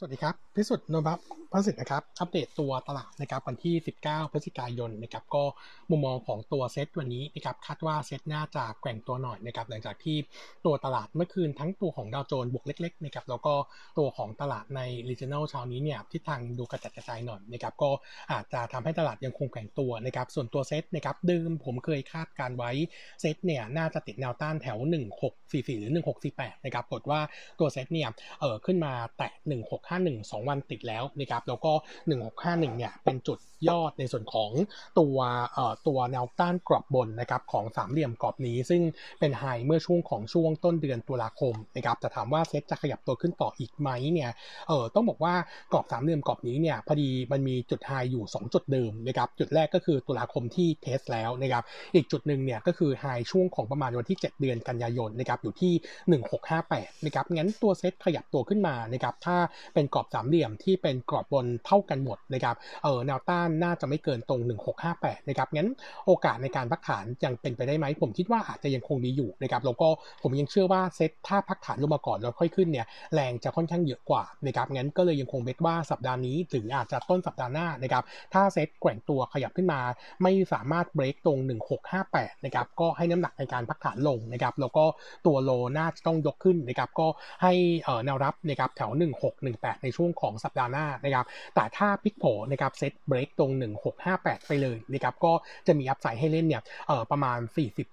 สวัสดีครับ พิสุทธิ์นนทพระสิทธิ์นะครับ อัปเดตตัวตลาดนะครับวันที่ 19 พฤศจิกายนนะครับ ก็มุมมองของตัวเซตวันนี้นะครับ คาดว่าเซตน่าจะแกว่งตัวหน่อยนะครับ หลังจากที่ตัวตลาดเมื่อคืนทั้งตัวของดาวโจนส์บวกเล็กๆนะครับ แล้วก็ตัวของตลาดใน regional เช้านี้เนี่ยทิศทางดูกระจัดกระจายหน่อยนะครับ ก็อาจจะทำให้ตลาดยังคงแกว่งตัวนะครับ ส่วนตัวเซตนะครับเดิมผมเคยคาดการไว้เซตเนี่ยน่าจะติดแนวต้านแถว 1644 หรือ 1648 นะครับ ปรากฏว่าตัวเซตเนี่ยเออขึ้นมาแตะ1651 2 วันติดแล้วนะครับแล้วก็ 1651 เนี่ยเป็นจุดยอดในส่วนของตัวเอ่อตัวแนวต้านกรอบบนนะครับของสามเหลี่ยมกรอบนี้ ซึ่งเป็น high เมื่อช่วงของช่วงต้นเดือนตุลาคมนะครับแต่ถามว่าเซ็ตจะขยับตัวขึ้นต่ออีกไหมเนี่ยเออต้องบอกว่ากรอบสามเหลี่ยมกรอบนี้เนี่ยพอดีมันมีจุด high อยู่ 2 จุดเดิมนะครับจุดแรกก็คือตุลาคมที่ test แล้วนะครับอีกจุดหนึ่งเนี่ยก็คือไฮช่วงของประมาณวันที่ 7 เดือนกันยายนนะครับอยู่ที่ 1658นะครับงั้นตัวเซ็ตขยับตัวขึ้นมานะครับถ้าเป็นกรอบสามเหลี่ยมที่เป็นกรอบบนเท่ากันหมดนะครับเออแนวต้านน่าจะไม่เกินตรง 1658นะครับงั้นโอกาสในการพักฐานยังเป็นไปได้ไหมผมคิดว่าอาจจะยังคงดีอยู่นะครับแล้วก็ผมยังเชื่อว่าเซ็ตถ้าพักฐานลงมาก่อนแล้วค่อยขึ้นเนี่ยแรงจะค่อนข้างเยอะกว่านะครับงั้นก็เลยยังคงเบกว่าสัปดาห์นี้หรืออาจจะต้นสัปดาห์หน้านะครับถ้าเซ็ตแกว่งตัวขยับขึ้นมา ไม่สามารถเบรกตรง 1658นะครับก็ให้น้ำหนักในการพักฐานลงนะครับแล้วก็ตัวโลน่าจะต้องยกขึ้นนะครับก็ให้แนวรับนะครับแถว 1618ในช่วงของสัปดาห์หน้านะครับ แต่ถ้าพิกโผนะครับเซตเบรกตรง 1658 ไปเลยนะครับ ก็จะมีอัพไซด์ให้เล่นเนี่ยเออประมาณ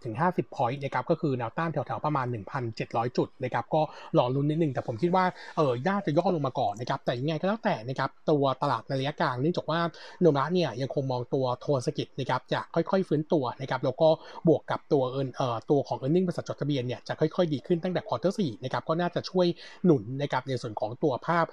40-50 point นะครับ ก็คือแนวต้านแถวๆประมาณ 1,700 จุดนะครับก็รอรุ้นนิดนึงแต่ผมคิดว่าเออน่าจะย่อลงมาก่อนนะครับแต่ยังไงก็แล้วแต่นะครับตัวตลาดในระยะกลางเนื่องจากว่าโนมูระเนี่ยยังคงมองตัวโทนเศรษฐกิจนะครับจะค่อยๆฟื้นตัวนะครับแล้วก็บวกกับตัวเอเอ่อตัวของ e a r n i n g บริษัทจดทะเบียนเนี่ยจะค่อยๆ ดีขึ้นตั้งแต่ quarter สี่นะครับก็น่าจะช่วยหนุนนะครับในส่วนของตัวภาพ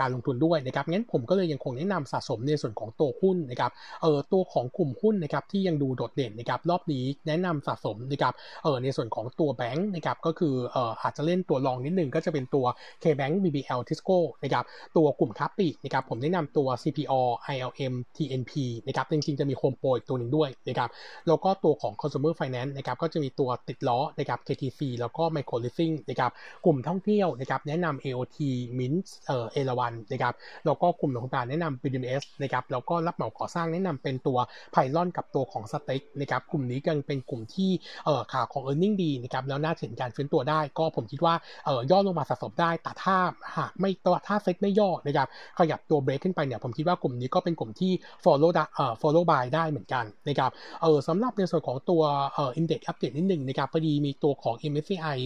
การลงทุนด้วยนะครับงั้นผมก็เลยยังคงแนะนำสะสมในส่วนของตัวหุ้นนะครับเอ่อตัวของกลุ่มหุ้นนะครับที่ยังดูโดดเด่นนะครับรอบนี้แนะนำสะสมนะครับเอ่อในส่วนของตัวแบงค์นะครับก็คือเอ่ออาจจะเล่นตัวรองนิดนึงก็จะเป็นตัว K-Bank BBL Tisco นะครับตัวกลุ่มค้าปลีกนะครับผมแนะนำตัว CPO ILM TNP นะครับจริงๆจะมีโฮมโปรอีกตัวหนึ่งด้วยนะครับแล้วก็ตัวของ Consumer Finance นะครับก็จะมีตัวติดล้อนะครับ KTC แล้วก็ Micro Leasing นะครับกลุ่มท่องเที่ยวนะครับแนะนำ AOT Mint เอ่อเอราวันนะครับแล้วก็กลุ่มโรงพยาบาลแนะนำ BDMS นะครับแล้วก็รับเหมาก่อสร้างแนะนำเป็นตัวไพลอนกับตัวของสเต็กนะครับกลุ่มนี้กันเป็นกลุ่มที่เอ่อข่าวของ e a r n i n g ดีนะครับแล้วน่าเห็นการฟื้นตัวได้ ก็ผมคิดว่าเอ่อย่อลงมาสะสมได้ แต่ถ้าหากไม่ตัวถ้าเซ็ตไม่ย่อนะครับขยับตัวเบรกขึ้นไปเนี่ยผมคิดว่ากลุ่มนี้ก็เป็นกลุ่มที่ follow ได้เอ่อ follow by ได้เหมือนกันนะครับเออสำหรับในส่วนของตัวเอ่อ index อัปเดตนิดหนึ่งนะครับพอดีมีตัวของ MSCI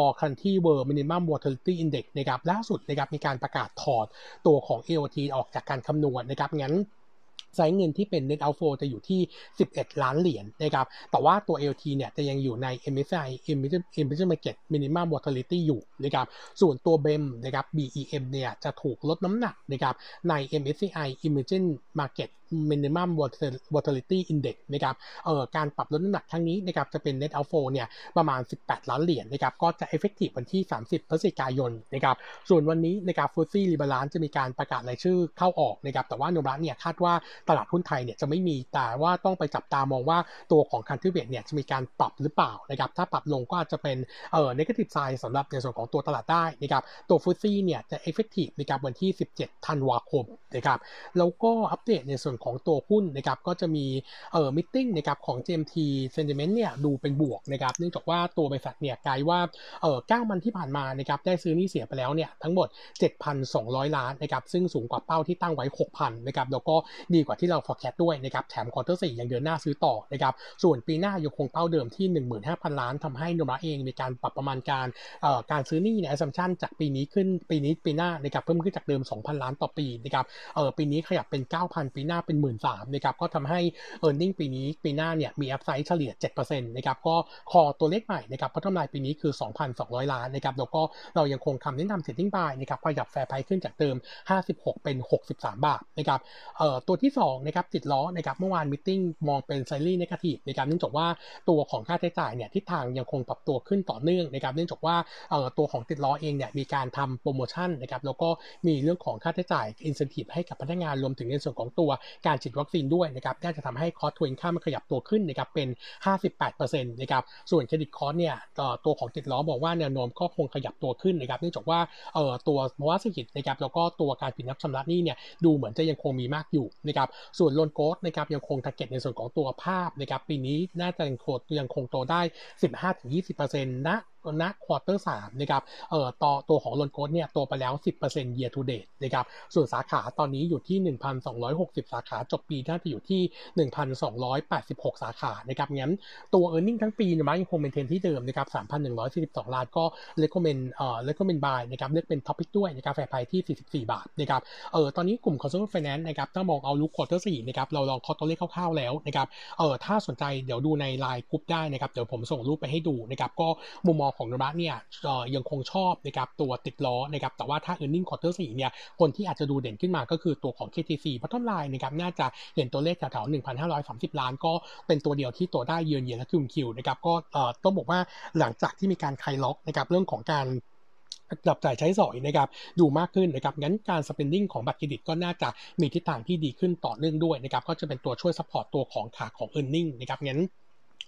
All Country World Minimum Volatility Index นะครับล่าสุดนะครับมีการประกาศถอดตัวของ AOT ออกจากการคำนวณนะครับงั้นใช้เงินที่เป็น net outflow จะอยู่ที่ 11 ล้านเหรียญนะครับ แต่ว่าตัว LT เนี่ยจะยังอยู่ใน MSCI Emerging Market Minimum Volatility อยู่นะครับ ส่วนตัว BEM นะครับ BEM เนี่ยจะถูกลดน้ำหนักนะครับใน MSCI Emerging Market minimum volatility index นะครับเอ่อการปรับลดน้ำหนักครั้งนี้นะครับจะเป็น net outflow เนี่ยประมาณ 18 ล้านเหรียญนะครับก็จะ effective วันที่ 30 พฤศจิกายนนะครับส่วนวันนี้นะครับ FTSE rebalance จะมีการประกาศรายชื่อเข้าออกนะครับแต่ว่าโนมูระเนี่ยคาดว่าตลาดหุ้นไทยเนี่ยจะไม่มีแต่ว่าต้องไปจับตามองว่าตัวของ country weight เนี่ยจะมีการปรับหรือเปล่านะครับถ้าปรับลงก็อาจจะเป็นเอ่อ negative sign สำหรับในส่วนของตัวตลาดได้นะครับตัว FTSE เนี่ยจะ effective นะครับวันที่ 17 ธันวาคมนะครับแล้วก็อัปเดตในส่วนของตัวหุ้นนะครับก็จะมีเอ่อ meeting นะครับของ JMT sentiment เนี่ยดูเป็นบวกนะครับเนื่องจากว่าตัวบริษัทเนี่ยกลายว่าเอ่อ9 เดือนที่ผ่านมานะครับได้ซื้อหนี้เสียไปแล้วเนี่ยทั้งหมด 7,200 ล้านนะครับซึ่งสูงกว่าเป้าที่ตั้งไว้ 6,000นะครับแล้วก็ดีกว่าที่เรา forecast ด้วยนะครับแถม quarter สี่ยังเดินหน้าซื้อต่อนะครับส่วนปีหน้ายังคงเป้าเดิมที่ 15,000 ล้านทำให้โนมูระเองมีการปรับประมาณการเอ่อการซื้อหนี้ใน assumption จากปีนี้ขึ้นปีนี้ปีหน้านะครับเพิ่มขึ้นจากเดิม 2,000 ล้านต่อปีนะครับเอ่อปีนี้ขยับเป็น 9,000 ปีหน้าเป็น 13,000นะครับก็ทำให้ e a r n i n g ปีนี้ปีหน้าเนี่ยมี upside เฉลี่ย7%นะครับก็คือตัวเลขใหม่นะครับเพราะทำลายปีนี้คือ 2,200 ล้านนะครับแล้วก็เรายังคงคำแนะนำ trading buy นะครับขยับ fair price ขึ้นจากเดิม 56 เป็น 63 บาทนะครับเอ่อตัวที่2นะครับติดล้อนะครับเมื่อวาน meeting มองเป็น slightly negative นะครับเนื่องจากว่าตัวของค่าใช้จ่ายเนี่ยทิศทางยังคงปรับตัวขึ้นต่อเนื่องนะครับเนื่องจากว่าเอ่อตัวของติดล้อเองเนี่ยมีการทำโปรโมชั่นนะครับแล้วก็มีเรื่องของค่าใช้จ่าย incentive ให้กับพนักงานรวมถึงในส่วนของตัวการฉีดวัคซีนด้วยนะครับน่าจะทำให้ cost to income มันขยับตัวขึ้นนะครับเป็น 58%นะครับส่วน credit cost เนี่ยตัวของติดล้อบอกว่าแนวโน้มก็คงขยับตัวขึ้นนะครับเนื่องจากว่าเอ่อตัวภาวะเศรษฐกิจนะครับแล้วก็ตัวการผิดนัดชำระหนี้เนี่ยดูเหมือนจะยังคงมีมากอยู่นะครับส่วน loan growth นะครับยังคง target ในส่วนของตัวภาพนะครับปีนี้น่าจะยังคงยังคงโตได้ 15-20%นะ ณ quarter สามนะครับเอ่อต่อตัวของ loan growth เนี่ยโตไปแล้ว 10% year to date นะครับส่วนสาขาตอนนี้อยู่ที่ 1,260 สาขาจบปีน่าจะอยู่ที่ 1,286 สาขานะครับงั้นตัว e a r n i n g ทั้งปีเนะมันยังคง maintain ที่เดิมนะครับ3,142 ล้านก็ recommend เอ่อ recommend buy นะครับเลือกเป็น top pick ด้วยนะครับ fair price ที่ 44 บาทนะครับเอ่อตอนนี้กลุ่ม consumer finance นะครับถ้ามอง outlook quarter สี่นะครับเราลองคอตัวเลขคร่าวๆแล้วนะครับเอ่อถ้าสนใจเดี๋ยวดูในไลน์กรุ๊ปได้นะครับเดี๋ยวผมส่งรูปไปให้ดูนะครับก็มุมมองของนบะเนี่ยยังคงชอบนะครับตัวติดล้อนะครับแต่ว่าถ้า e a r n i n g quarter 4เนี่ยคนที่อาจจะดูเด่นขึ้นมาก็คือตัวของ KTC พัฒนไลน์นะครับน่าจะเห็นตัวเลขแถวๆ1,530 ล้านก็เป็นตัวเดียวที่ตัวได้เยือนเยียและคิวคิวนะครับก็ต้องบอกว่าหลังจากที่มีการคลายล็อกนะครับเรื่องของการจับจ่ายใช้สอยนะครับดูมากขึ้นนะครับงั้นการ spending ของบัตรเครดิตก็น่าจะมีทิศทางที่ดีขึ้นต่อเนื่องด้วยนะครับก็จะเป็นตัวช่วย support ตัวของขาของ e a r n i n g นะครับงั้น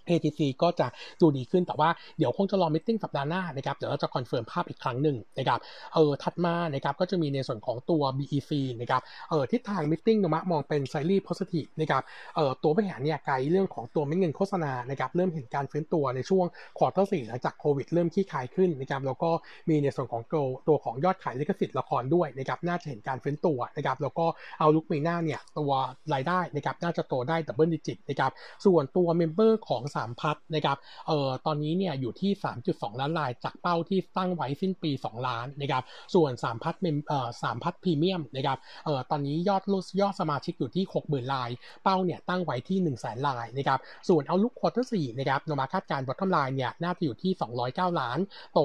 ATC ก็จะดูดีขึ้นแต่ว่าเดี๋ยวคงจะรอ meeting สัปดาห์หน้านะครับเดี๋ยวเราจะ confirm ภาพอีกครั้งหนึ่งนะครับเออถัดมานะครับก็จะมีในส่วนของตัว BEC นะครับเออทิศทาง meeting โนมูระมองเป็น slightly positive นะครับเออตัวบริหารเนี่ยไกด์เรื่องของตัวเม็ดเงินโฆษณานะครับเริ่มเห็นการฟื้นตัวในช่วง quarter สี่หลังจากโควิดเริ่มคลี่คลายขึ้นนะครับแล้วก็มีในส่วนของตัวตัวของยอดขายลิขสิทธิ์ละครด้วยนะครับน่าจะเห็นการฟื้นตัวนะครับแล้วก็ outlook ปีหน้าเนี่ยตัวรายได้นะครับน่าจะโตได้ double digit นะครับส่วนตัว member ของสามพัทนะครับเอ่อตอนนี้เนี่ยอยู่ที่ 3.2 ล้านราย จากเป้าที่ตั้งไว้สิ้นปี 2 ล้านนะครับส่วน3 Plus mem เอ่อ3 Plus Premium นะครับเอ่อตอนนี้ยอดลุยอดสมาชิกอยู่ที่ 60,000ราย เป้าเนี่ยตั้งไว้ที่ 1 0 0 0 0แสนรายนะครับส่วน outlook quarter 4นะครับโนมูระคาดการณ์ bottom line เนี่ยน่าจะอยู่ที่ 209 ล้านโต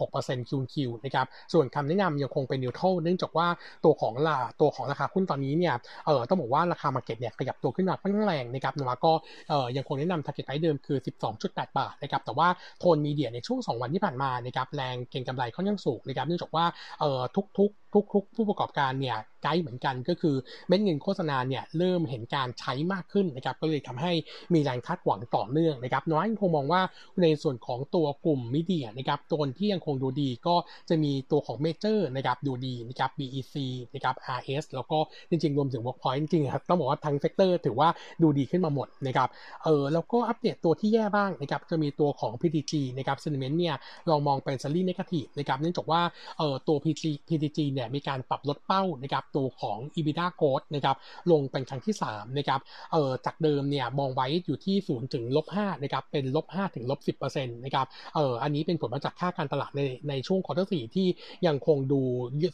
46% QoQ นะครับส่วนคำแนะนำยังคงเป็น neutral เนื่องจากว่าตัวของลาตัวของราคาหุ้นตอนนี้เนี่ยเอ่อต้องบอกว่าราคา market เนี่ยขยับตัวขึ้โนมูระค่อนข้างแรงนะครับนมาก็เอ่อยังคงแนะนำ target ไว้เดิมคือ 12.8 บาทนะครับแต่ว่าโทน media ในช่วง 2 วันที่ผ่านมานะครับแรงเก็งกำไรค่อนข้างสูงนะครับเนื่องจากว่าเอ่อทุกๆ ทุกๆ ผู้ประกอบการเนี่ยไกด์เหมือนกันก็คือเม็ดเงินโฆษณาเนี่ยเริ่มเห็นการใช้มากขึ้นนะครับก็เลยทำให้มีแรงคาดหวังต่อเนื่องนะครับโนมูระคงมองว่าในส่วนของตัวกลุ่ม media นะครับตัวที่ยังคงดูดีก็จะมีตัวของเมเจอร์นะครับดูดีนะครับ BEC นะครับ RS แล้วก็จริงๆ รวมถึง Workpoint จริงครับต้องบอกว่าทั้ง sector ถือว่าดูดีขึ้นมาหมดนะครับเออแล้วก็อัปเดตตัวที่แย่บ้างนะครับจะมีตัวของ PTG นะครับ sentiment เนี่ยโนมูระมองเป็น slightly negative นะครับเนื่องจากว่าเออตัว PTG PTG เนี่ยมีการปรับลดเป้านะครับตัวของ EBITDA growth นะครับลงเป็นครั้งที่3นะครับเออจากเดิมเนี่ยมองไว้อยู่ที่0ถึงลบ5นะครับเป็นลบ5ถึงลบ10%นะครับเอออันนี้เป็นผลมาจากค่าการตลาดในในช่วงควอเตอร์สี่ที่ยังคงดู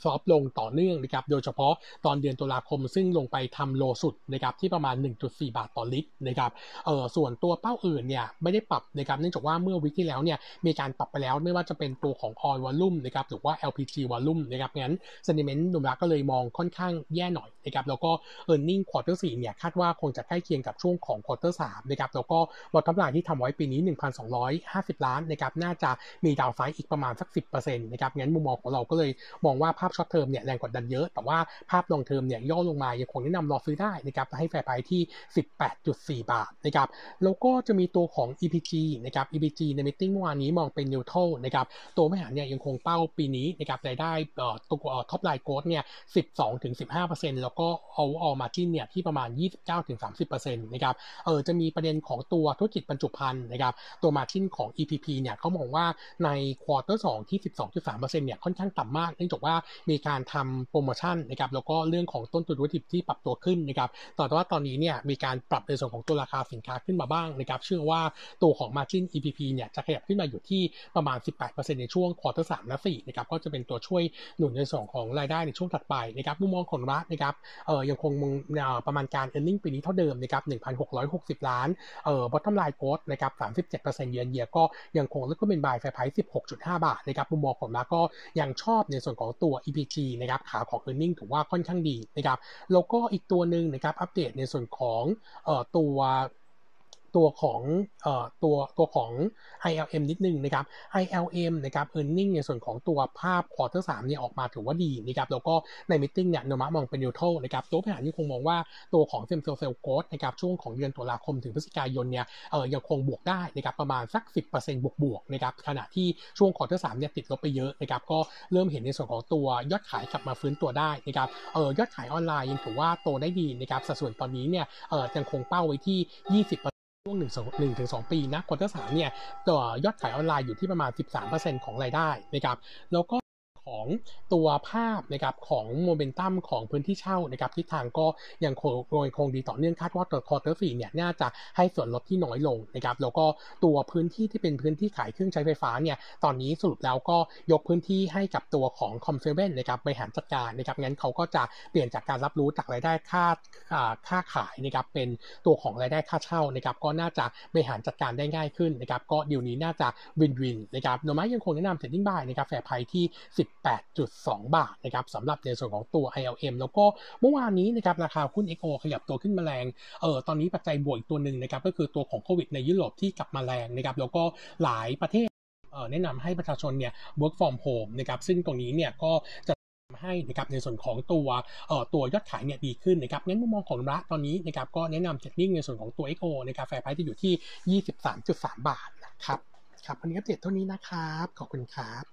ซอฟลงต่อเนื่องนะครับโดยเฉพาะตอนเดือนตุลาคมซึ่งลงไปทำโลสุดนะครับที่ประมาณ 1.4 บาทต่อลิตรนะครับเออส่วนตัวเป้าอื่นเนี่ยไม่ได้ปรับนะครับเนื่องจากว่าเมื่อวิกที่แล้วเนี่ยมีการปรับไปแล้วไม่ว่าจะเป็นตัวของ oil volume นะครับหรือว่า LPG volume นะครับงั้น sentiment นุมรักก็เลยมองค่อนข้างแย่หน่อยนะครับแล้วก็ e a r n i n g quarter 4เนี่ยคาดว่าคงจะใกล้เคียงกับช่วงของ quarter 3นะครับแล้วก็bottom line ที่ทำไว้ปีนี้ 1,250 ล้านนะครับน่าจะมี downside อีกประมาณสัก 10%นะครับงั้นมุมมองของเราก็เลยมองว่าภาพ short term เนี่ยแรงกดดันเยอะ แต่ว่าภาพ long term เนี่ยย่อลงมายังคงแนะนำรอซื้อได้นะครับให้ fair price ที่ 18.4 บาทนะครับแล้วก็จะมีตัวของ EPG นะครับ EPG ใน meeting เมื่อวานนี้มองเป็น neutral นะครับตัวบริหารเนี่ยยังคงเป้าปีนี้นะครับรายได้ตัว top line growth เนี่ย 12-15%แล้วก็เอาออ margin เนี่ยที่ประมาณ 29-30%นะครับ เออจะมีประเด็นของตัวธุรกิจบรรจุภัณฑ์นะครับ ตัวมาจินของ EPP เนี่ยเขามองว่าใน quarter 2ที่ 12.3%เนี่ยค่อนข้างต่ำมาก เนื่องจากว่ามีการทำโปรโมชั่นนะครับแล้วก็เรื่องของต้นทุนวัตถุดิบที่ปรับตัวขึ้นนะครับแต่ว่าตอนนี้เนี่ยมีการปรับในส่วนของตัวราคาสินค้าขึ้นมาบ้างนะครับเชื่อว่าตัวของ Margin EPP เนี่ยจะขยับขึ้นมาอยู่ที่ประมาณ 18%ในช่วง quarter 3และ4นะครับก็จะเป็นตัวช่วยหนุนในส่วนของรายได้ในช่วงถัดไปนะครับมุมมองของรัฐนะครับเออยังคงมงประมาณการ e a r n i n g ปีนี้เท่าเดิมนะครับ1,660 ล้านเอ่อ bottom line growth นะครับ37%เยือนเยียก็ยังคงแล้วก็เป็นบายไฟไพร16.5 บาทนะครับมุมมองของรัฐก็ยังชอบในส่วนของตัว EPG นะครับขาของ e a r n i n g ถือว่าค่อนข้างดีนะครับแล้วก็อีกตัวหนึ่งนะครับอัปเดตในส่วนของเอ่อตัว ตัวของเอ่อตัวตัวของ ILM นิดนึงนะครับ ILM นะครับ earning ในส่วนของตัวภาพ quarter 3เนี่ยออกมาถือว่าดีนะครับแล้วก็ในมิ팅เนี่ยโนมะมองเป็น neutral นะครับตัวบริหารยังคงมองว่าตัวของ same store sales growth นะครับช่วงของเดือนตุลาคมถึงพฤศจิกายนเนี่ยเออยังคงบวกได้นะครับประมาณสัก 10%บวกบวกๆนะครับขณะที่ช่วง quarter 3เนี่ยติดลบไปเยอะนะครับก็เริ่มเห็นในส่วนของตัวยอดขายกลับมาฟื้นตัวได้นะครับเออยอดขายออนไลน์ยังถือว่าโตได้ดีนะครับสัดส่วนตอนนี้เนี่ยเออยังคงเป้าไว้ที่ 20% ช่วง1 1ถึง2ปีนะ quarter 3เนี่ยตัวยอดขายออนไลน์อยู่ที่ประมาณ 13%ของรายได้นะครับแล้วก็ ของตัวภาพนะครับของโมเมนตัมของพื้นที่เช่านะครับทิศทางก็ยังคงคงดีต่อเนื่องคาดว่าตัว quarter สี่เนี่ยน่าจะให้ส่วนลดที่น้อยลงนะครับแล้วก็ตัวพื้นที่ที่เป็นพื้นที่ขายเครื่องใช้ไฟฟ้าเนี่ยตอนนี้สรุปแล้วก็ยกพื้นที่ให้กับตัวของคอมเซเว่นนะครับบริหารจัดการนะครับงั้นเขาก็จะเปลี่ยนจากการรับรู้จากรายได้ค่าค่าขายนะครับเป็นตัวของรายได้ค่าเช่านะครับก็น่าจะบริหารจัดการได้ง่ายขึ้นนะครับก็ดีลนี้น่าจะ win-win นะครับโนมูระังคงแนะนำ trading buy นะครับ fair price ที่8.2 บาทนะครับสำหรับในส่วนของตัว ILM แล้วก็เมื่อวานนี้นะครับราคาหุ้น XO ขยับตัวขึ้นมาแรงเออตอนนี้ปัจจัยบวกอีกตัวหนึ่งนะครับก็คือตัวของโควิดในยุโรปที่กลับมาแรงนะครับแล้วก็หลายประเทศแนะนำให้ประชาชนเนี่ย work from home นะครับซึ่งตรงนี้เนี่ยก็จะให้นะครับในส่วนของตัวเอ่อตัวยอดขายเนี่ยดีขึ้นนะครับงั้นมุมมองของระตอนนี้นะครับก็แนะนำเทคนิคในส่วนของตัว XO นะครับแฟร์ไพร์ที่อยู่ที่ 23.3 บาทนะครับครับวันนี้อัปเดตเท่านี้นะครับ ขอบคุณครับ